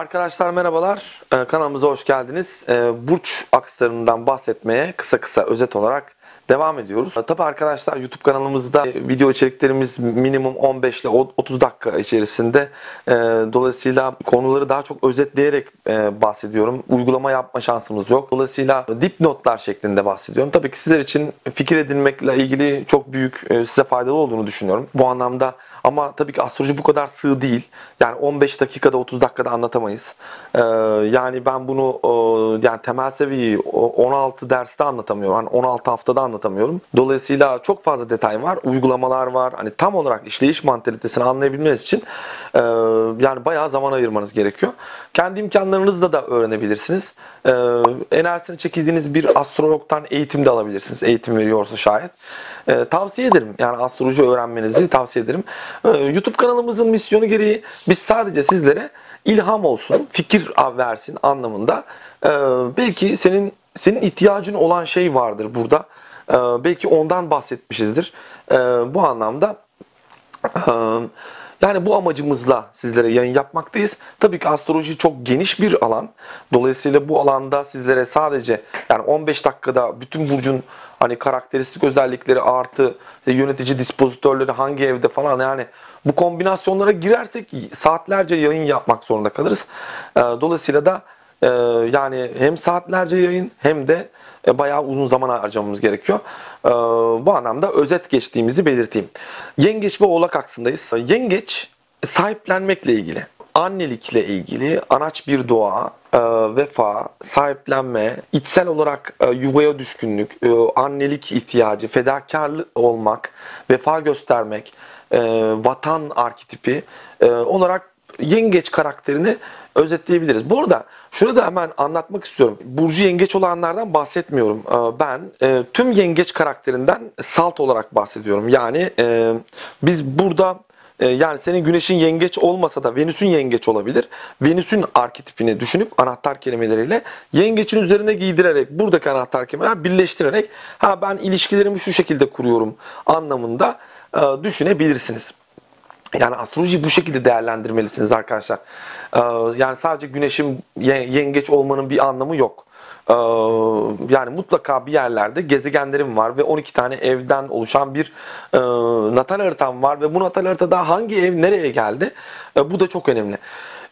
Arkadaşlar merhabalar. Ee, kanalımıza hoş geldiniz. Ee, burç akslarından bahsetmeye kısa kısa özet olarak devam ediyoruz. Ee, tabii arkadaşlar YouTube kanalımızda e, video içeriklerimiz minimum 15 ile 30 dakika içerisinde. Ee, dolayısıyla konuları daha çok özetleyerek e, bahsediyorum. Uygulama yapma şansımız yok. Dolayısıyla dipnotlar şeklinde bahsediyorum. Tabii ki sizler için fikir edinmekle ilgili çok büyük e, size faydalı olduğunu düşünüyorum. Bu anlamda ama tabii ki astroloji bu kadar sığ değil. Yani 15 dakikada 30 dakikada anlatamayız. Ee, yani ben bunu e, yani temel seviyeyi 16 derste anlatamıyorum. Hani 16 haftada anlatamıyorum. Dolayısıyla çok fazla detay var. Uygulamalar var. Hani tam olarak işleyiş mantalitesini anlayabilmeniz için e, yani bayağı zaman ayırmanız gerekiyor. Kendi imkanlarınızla da öğrenebilirsiniz. E, enerjisini çekildiğiniz bir astrologtan eğitim de alabilirsiniz. Eğitim veriyorsa şayet. E, tavsiye ederim. Yani astroloji öğrenmenizi tavsiye ederim. E, YouTube kanalımızın misyonu gereği biz sadece sizlere ilham olsun, fikir versin anlamında. E, belki senin senin ihtiyacın olan şey vardır burada. E, belki ondan bahsetmişizdir. Bu anlamda yani bu amacımızla sizlere yayın yapmaktayız. Tabii ki astroloji çok geniş bir alan. Dolayısıyla bu alanda sizlere sadece yani 15 dakikada bütün burcun hani karakteristik özellikleri artı yönetici dispozitörleri hangi evde falan yani bu kombinasyonlara girersek saatlerce yayın yapmak zorunda kalırız. Ee, dolayısıyla da e, yani hem saatlerce yayın hem de e, bayağı uzun zaman harcamamız gerekiyor. Ee, bu anlamda özet geçtiğimizi belirteyim. Yengeç ve Oğlak aksındayız. Yengeç sahiplenmekle ilgili annelikle ilgili anaç bir doğa, e, vefa, sahiplenme, içsel olarak e, yuvaya düşkünlük, e, annelik ihtiyacı, fedakarlı olmak, vefa göstermek, e, vatan arketipi e, olarak yengeç karakterini özetleyebiliriz. Bu arada şurada hemen anlatmak istiyorum. Burcu yengeç olanlardan bahsetmiyorum. E, ben e, tüm yengeç karakterinden salt olarak bahsediyorum. Yani e, biz burada ee, yani senin güneşin yengeç olmasa da Venüs'ün yengeç olabilir. Venüs'ün arketipini düşünüp anahtar kelimeleriyle yengeçin üzerine giydirerek buradaki anahtar kelimeler birleştirerek ha ben ilişkilerimi şu şekilde kuruyorum anlamında e, düşünebilirsiniz. Yani astrolojiyi bu şekilde değerlendirmelisiniz arkadaşlar. E, yani sadece güneşin yengeç olmanın bir anlamı yok. Ee, yani mutlaka bir yerlerde gezegenlerim var ve 12 tane evden oluşan bir e, natal haritam var ve bu natal haritada hangi ev nereye geldi e, bu da çok önemli.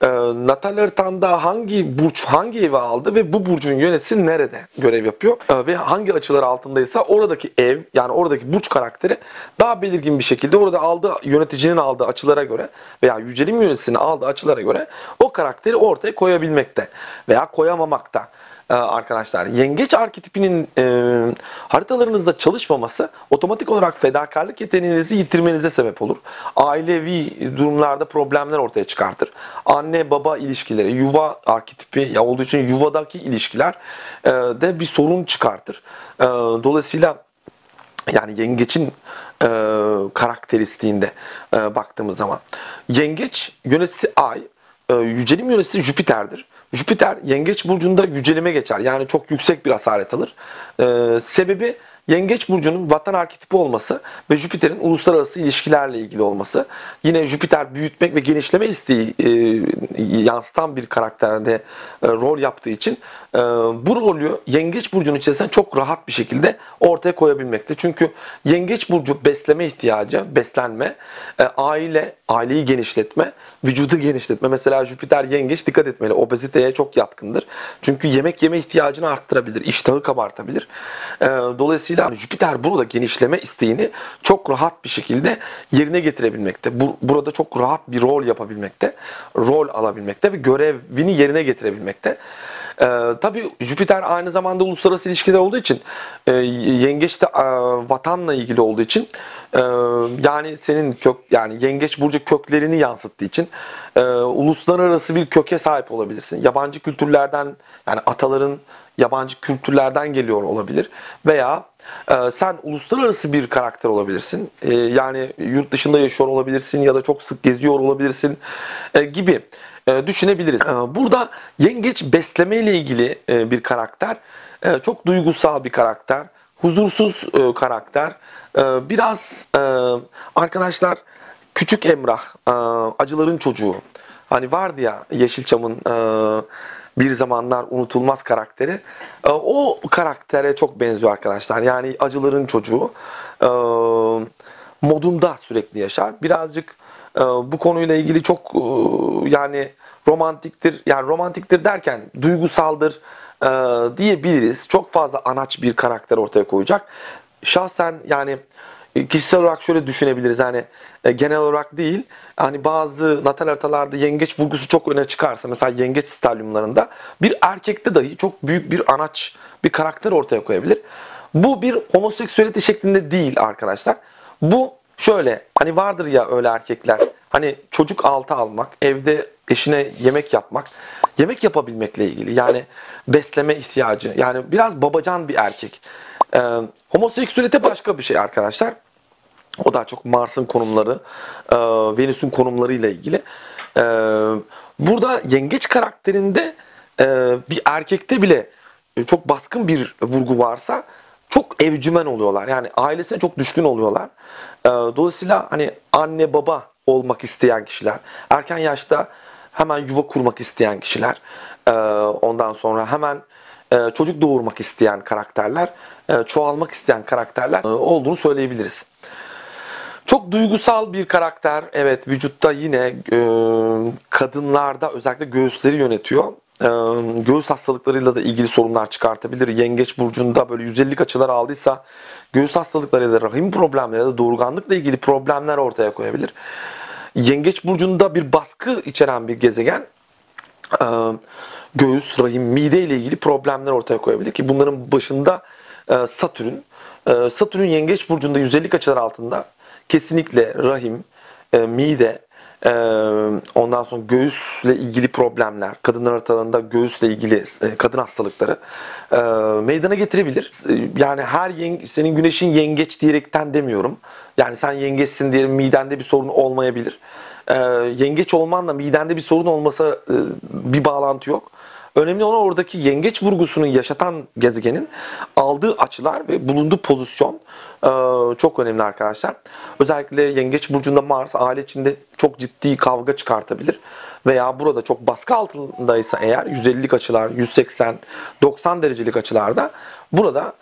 E, natal haritanda hangi burç hangi evi aldı ve bu burcun yöneticisi nerede görev yapıyor e, ve hangi açılar altındaysa oradaki ev yani oradaki burç karakteri daha belirgin bir şekilde orada aldığı yöneticinin aldığı açılara göre veya yücelim yöneticisinin aldığı açılara göre o karakteri ortaya koyabilmekte veya koyamamakta. Ee, arkadaşlar. Yengeç arketipinin e, haritalarınızda çalışmaması otomatik olarak fedakarlık yeteneğinizi yitirmenize sebep olur. Ailevi durumlarda problemler ortaya çıkartır. Anne baba ilişkileri, yuva arketipi ya olduğu için yuvadaki ilişkiler e, de bir sorun çıkartır. E, dolayısıyla yani yengeçin e, karakteristiğinde e, baktığımız zaman yengeç yöneticisi ay, e, yücelim yöneticisi Jüpiter'dir. Jüpiter yengeç burcunda yücelime geçer. Yani çok yüksek bir asalet alır. Ee, sebebi Yengeç burcunun vatan arketipi olması ve Jüpiter'in uluslararası ilişkilerle ilgili olması. Yine Jüpiter büyütmek ve genişleme isteği e, yansıtan bir karakterde e, rol yaptığı için e, bu rolü Yengeç burcunun içerisinde çok rahat bir şekilde ortaya koyabilmekte. Çünkü Yengeç burcu besleme ihtiyacı, beslenme, e, aile, aileyi genişletme, vücudu genişletme. Mesela Jüpiter Yengeç dikkat etmeli. Obeziteye çok yatkındır. Çünkü yemek yeme ihtiyacını arttırabilir, iştahı kabartabilir. E, dolayısıyla Dolayısıyla Jüpiter burada genişleme isteğini çok rahat bir şekilde yerine getirebilmekte. Bu, burada çok rahat bir rol yapabilmekte, rol alabilmekte ve görevini yerine getirebilmekte. Ee, tabii Jüpiter aynı zamanda uluslararası ilişkiler olduğu için e, yengeç de e, vatanla ilgili olduğu için e, yani senin kök yani yengeç burcu köklerini yansıttığı için e, uluslararası bir köke sahip olabilirsin. Yabancı kültürlerden yani ataların yabancı kültürlerden geliyor olabilir veya e, sen uluslararası bir karakter olabilirsin. E, yani yurt dışında yaşıyor olabilirsin ya da çok sık geziyor olabilirsin e, gibi e, düşünebiliriz. E, burada yengeç besleme ile ilgili e, bir karakter. E, çok duygusal bir karakter. Huzursuz e, karakter. E, biraz e, arkadaşlar küçük Emrah, e, acıların çocuğu. Hani vardı ya Yeşilçam'ın e, bir zamanlar unutulmaz karakteri. E, o karaktere çok benziyor arkadaşlar. Yani acıların çocuğu. E, modunda sürekli yaşar. Birazcık e, bu konuyla ilgili çok e, yani romantiktir. Yani romantiktir derken duygusaldır e, diyebiliriz. Çok fazla anaç bir karakter ortaya koyacak. Şahsen yani kişisel olarak şöyle düşünebiliriz. Yani e, genel olarak değil. Hani bazı natal haritalarda yengeç vurgusu çok öne çıkarsa mesela yengeç stalyumlarında bir erkekte dahi çok büyük bir anaç bir karakter ortaya koyabilir. Bu bir homoseksüelite şeklinde değil arkadaşlar. Bu şöyle hani vardır ya öyle erkekler hani çocuk altı almak, evde eşine yemek yapmak, yemek yapabilmekle ilgili yani besleme ihtiyacı yani biraz babacan bir erkek. Ee, homoseksüelite başka bir şey arkadaşlar. O daha çok Mars'ın konumları, e, Venüs'ün konumlarıyla ilgili. E, burada yengeç karakterinde e, bir erkekte bile çok baskın bir vurgu varsa çok evcümen oluyorlar. Yani ailesine çok düşkün oluyorlar. E, dolayısıyla hani anne baba olmak isteyen kişiler, erken yaşta hemen yuva kurmak isteyen kişiler, e, ondan sonra hemen e, çocuk doğurmak isteyen karakterler, e, çoğalmak isteyen karakterler e, olduğunu söyleyebiliriz. Çok duygusal bir karakter. Evet vücutta yine e, kadınlarda özellikle göğüsleri yönetiyor. E, göğüs hastalıklarıyla da ilgili sorunlar çıkartabilir. Yengeç burcunda böyle 150 açılar aldıysa göğüs hastalıkları ya da rahim problemleri ya da doğurganlıkla ilgili problemler ortaya koyabilir. Yengeç burcunda bir baskı içeren bir gezegen e, göğüs, rahim, mide ile ilgili problemler ortaya koyabilir ki bunların başında e, Satürn. E, Satürn yengeç burcunda 150 açılar altında kesinlikle rahim, e, mide, e, ondan sonra göğüsle ilgili problemler, kadınlar aralarında göğüsle ilgili e, kadın hastalıkları e, meydana getirebilir. E, yani her yenge, senin güneşin yengeç diyerekten demiyorum. Yani sen yengeçsin diye midende bir sorun olmayabilir. E, yengeç olmanla midende bir sorun olmasa e, bir bağlantı yok. Önemli olan oradaki yengeç vurgusunu yaşatan gezegenin aldığı açılar ve bulunduğu pozisyon çok önemli arkadaşlar. Özellikle yengeç burcunda Mars aile içinde çok ciddi kavga çıkartabilir. Veya burada çok baskı altındaysa eğer 150'lik açılar, 180, 90 derecelik açılarda burada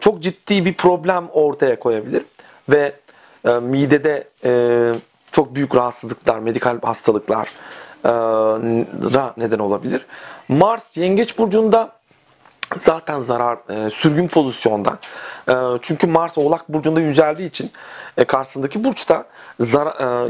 çok ciddi bir problem ortaya koyabilir. Ve midede çok büyük rahatsızlıklar, medikal hastalıklar, ra neden olabilir. Mars Yengeç burcunda zaten zarar e, sürgün pozisyonda. E, çünkü Mars Oğlak burcunda yüceldiği için e, karşısındaki burçta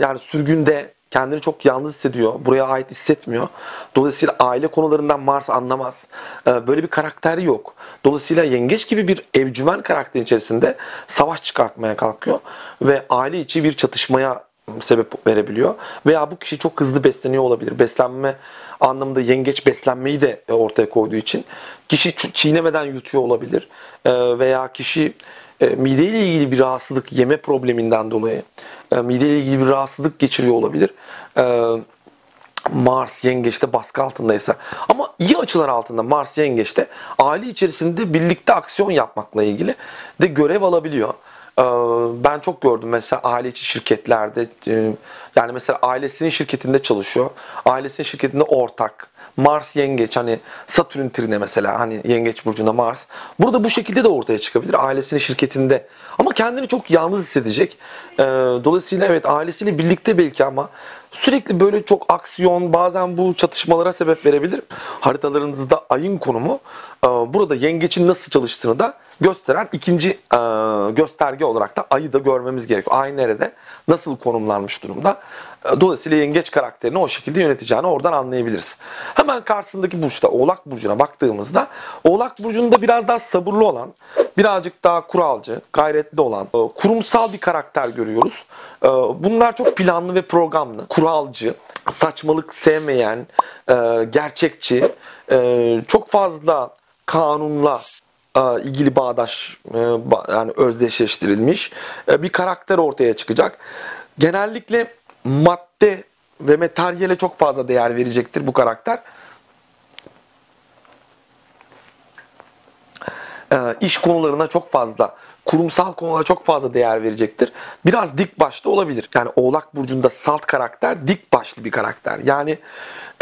yani sürgünde kendini çok yalnız hissediyor. Buraya ait hissetmiyor. Dolayısıyla aile konularından Mars anlamaz. Böyle bir karakteri yok. Dolayısıyla yengeç gibi bir evcümen karakterin içerisinde savaş çıkartmaya kalkıyor ve aile içi bir çatışmaya sebep verebiliyor. Veya bu kişi çok hızlı besleniyor olabilir. Beslenme anlamında yengeç beslenmeyi de ortaya koyduğu için kişi çiğnemeden yutuyor olabilir. Ee, veya kişi e, mideyle ilgili bir rahatsızlık yeme probleminden dolayı e, mideyle ilgili bir rahatsızlık geçiriyor olabilir. Ee, Mars yengeçte baskı altındaysa ama iyi açılar altında Mars yengeçte aile içerisinde birlikte aksiyon yapmakla ilgili de görev alabiliyor. Ee, ben çok gördüm mesela aile içi şirketlerde e, yani mesela ailesinin şirketinde çalışıyor. Ailesinin şirketinde ortak. Mars yengeç hani Satürn trine mesela hani yengeç burcunda Mars. Burada bu şekilde de ortaya çıkabilir ailesinin şirketinde. Ama kendini çok yalnız hissedecek. Ee, dolayısıyla evet ailesiyle birlikte belki ama sürekli böyle çok aksiyon bazen bu çatışmalara sebep verebilir. Haritalarınızda ayın konumu e, burada yengeçin nasıl çalıştığını da gösteren ikinci e, gösterge olarak da ayı da görmemiz gerekiyor. Ay nerede? Nasıl konumlanmış durumda? E, dolayısıyla yengeç karakterini o şekilde yöneteceğini oradan anlayabiliriz. Hemen karşısındaki burçta Oğlak Burcu'na baktığımızda Oğlak Burcu'nda biraz daha sabırlı olan, birazcık daha kuralcı, gayretli olan, e, kurumsal bir karakter görüyoruz. E, bunlar çok planlı ve programlı, kuralcı, saçmalık sevmeyen, e, gerçekçi, çok fazla kanunla ilgili bağdaş yani özdeşleştirilmiş bir karakter ortaya çıkacak. Genellikle madde ve materyale çok fazla değer verecektir bu karakter. İş konularına çok fazla kurumsal konulara çok fazla değer verecektir. Biraz dik başlı olabilir. Yani Oğlak Burcu'nda salt karakter dik başlı bir karakter. Yani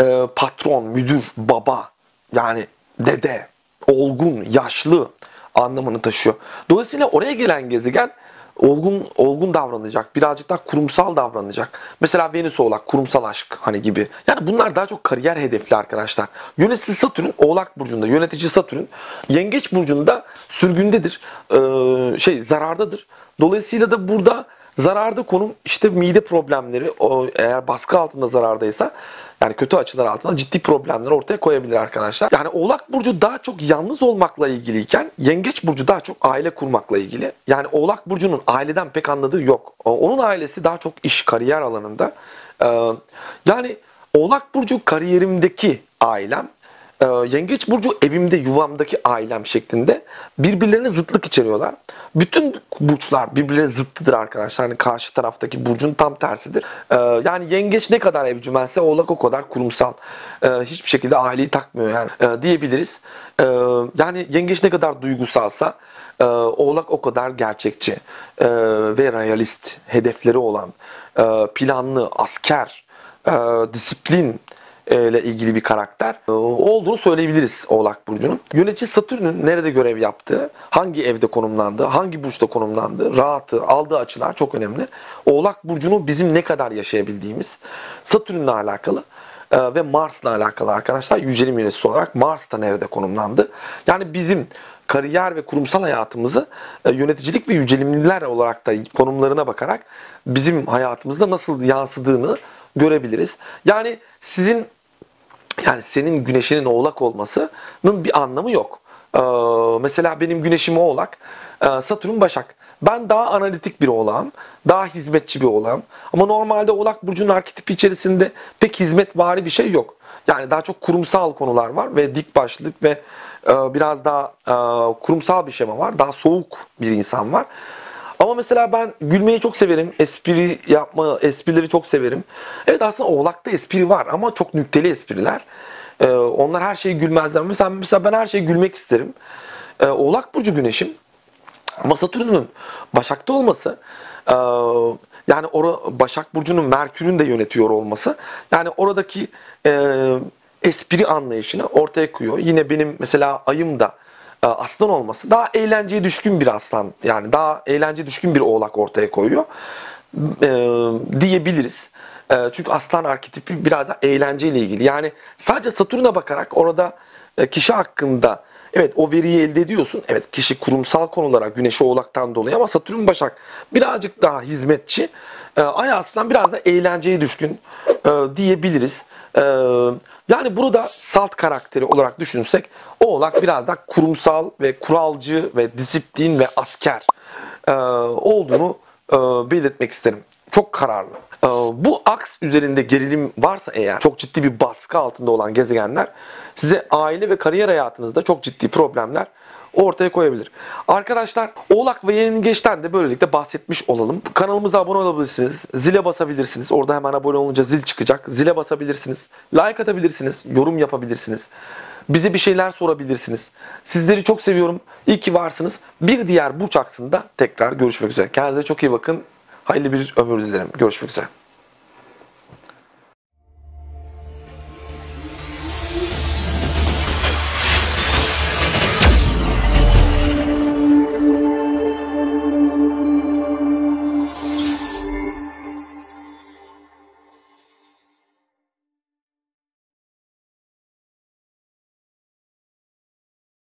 e, patron, müdür, baba, yani dede, olgun, yaşlı anlamını taşıyor. Dolayısıyla oraya gelen gezegen olgun olgun davranacak. Birazcık daha kurumsal davranacak. Mesela Venüs Oğlak kurumsal aşk hani gibi. Yani bunlar daha çok kariyer hedefli arkadaşlar. Yönetici Satürn Oğlak burcunda, yönetici Satürn Yengeç burcunda sürgündedir. Ee, şey zarardadır. Dolayısıyla da burada zararda konum işte mide problemleri o eğer baskı altında zarardaysa yani kötü açılar altında ciddi problemler ortaya koyabilir arkadaşlar. Yani Oğlak Burcu daha çok yalnız olmakla ilgiliyken Yengeç Burcu daha çok aile kurmakla ilgili. Yani Oğlak Burcu'nun aileden pek anladığı yok. Onun ailesi daha çok iş, kariyer alanında. Ee, yani Oğlak Burcu kariyerimdeki ailem, Yengeç Burcu evimde, yuvamdaki ailem şeklinde birbirlerine zıtlık içeriyorlar. Bütün burçlar birbirlerine zıttıdır arkadaşlar. Hani karşı taraftaki burcun tam tersidir. Ee, yani yengeç ne kadar evcümense oğlak o kadar kurumsal. Ee, hiçbir şekilde aileyi takmıyor yani ee, diyebiliriz. Ee, yani yengeç ne kadar duygusalsa e, oğlak o kadar gerçekçi e, ve realist hedefleri olan e, planlı asker e, disiplin e, ile ilgili bir karakter e, olduğunu söyleyebiliriz Oğlak Burcu'nun. Yönetici Satürn'ün nerede görev yaptığı, hangi evde konumlandığı, hangi burçta konumlandığı, rahatı, aldığı açılar çok önemli. Oğlak Burcu'nu bizim ne kadar yaşayabildiğimiz Satürn'le alakalı e, ve Mars'la alakalı arkadaşlar yücelim yöneticisi olarak Mars da nerede konumlandı. Yani bizim kariyer ve kurumsal hayatımızı yöneticilik ve yücelimliler olarak da konumlarına bakarak bizim hayatımızda nasıl yansıdığını görebiliriz. Yani sizin yani senin güneşinin oğlak olmasının bir anlamı yok. Ee, mesela benim güneşim oğlak, e, Satürn başak. Ben daha analitik bir oğlağım, daha hizmetçi bir oğlağım. Ama normalde oğlak burcunun arketipi içerisinde pek hizmetvari bir şey yok. Yani daha çok kurumsal konular var ve dik başlık ve e, biraz daha kurumsal bir şema var. Daha soğuk bir insan var. Ama mesela ben gülmeyi çok severim. Espri yapma, esprileri çok severim. Evet aslında Oğlak'ta espri var ama çok nükteli espriler. Ee, onlar her şeyi gülmezler. Mesela, mesela ben her şeyi gülmek isterim. Ee, Oğlak Burcu Güneş'im. Ama Satürn'ün Başak'ta olması e, yani ora, Başak Burcu'nun Merkür'ün de yönetiyor olması yani oradaki e, espri anlayışını ortaya koyuyor. Yine benim mesela ayım da aslan olması daha eğlenceye düşkün bir aslan yani daha eğlenceye düşkün bir oğlak ortaya koyuyor e, diyebiliriz. E, çünkü aslan arketipi biraz da eğlenceyle ilgili. Yani sadece Satürn'e bakarak orada e, kişi hakkında evet o veriyi elde ediyorsun. Evet kişi kurumsal konulara güneşi oğlaktan dolayı ama Satürn Başak birazcık daha hizmetçi. E, Ay aslan biraz da eğlenceye düşkün e, diyebiliriz. E, yani burada salt karakteri olarak düşünsek Oğlak biraz daha kurumsal ve kuralcı ve disiplin ve asker e, olduğunu e, belirtmek isterim. Çok kararlı. E, bu aks üzerinde gerilim varsa eğer çok ciddi bir baskı altında olan gezegenler size aile ve kariyer hayatınızda çok ciddi problemler ortaya koyabilir. Arkadaşlar Oğlak ve Yengeç'ten de böylelikle bahsetmiş olalım. Kanalımıza abone olabilirsiniz. Zile basabilirsiniz. Orada hemen abone olunca zil çıkacak. Zile basabilirsiniz. Like atabilirsiniz. Yorum yapabilirsiniz. Bize bir şeyler sorabilirsiniz. Sizleri çok seviyorum. İyi ki varsınız. Bir diğer burç aksında tekrar görüşmek üzere. Kendinize çok iyi bakın. Hayırlı bir ömür dilerim. Görüşmek üzere.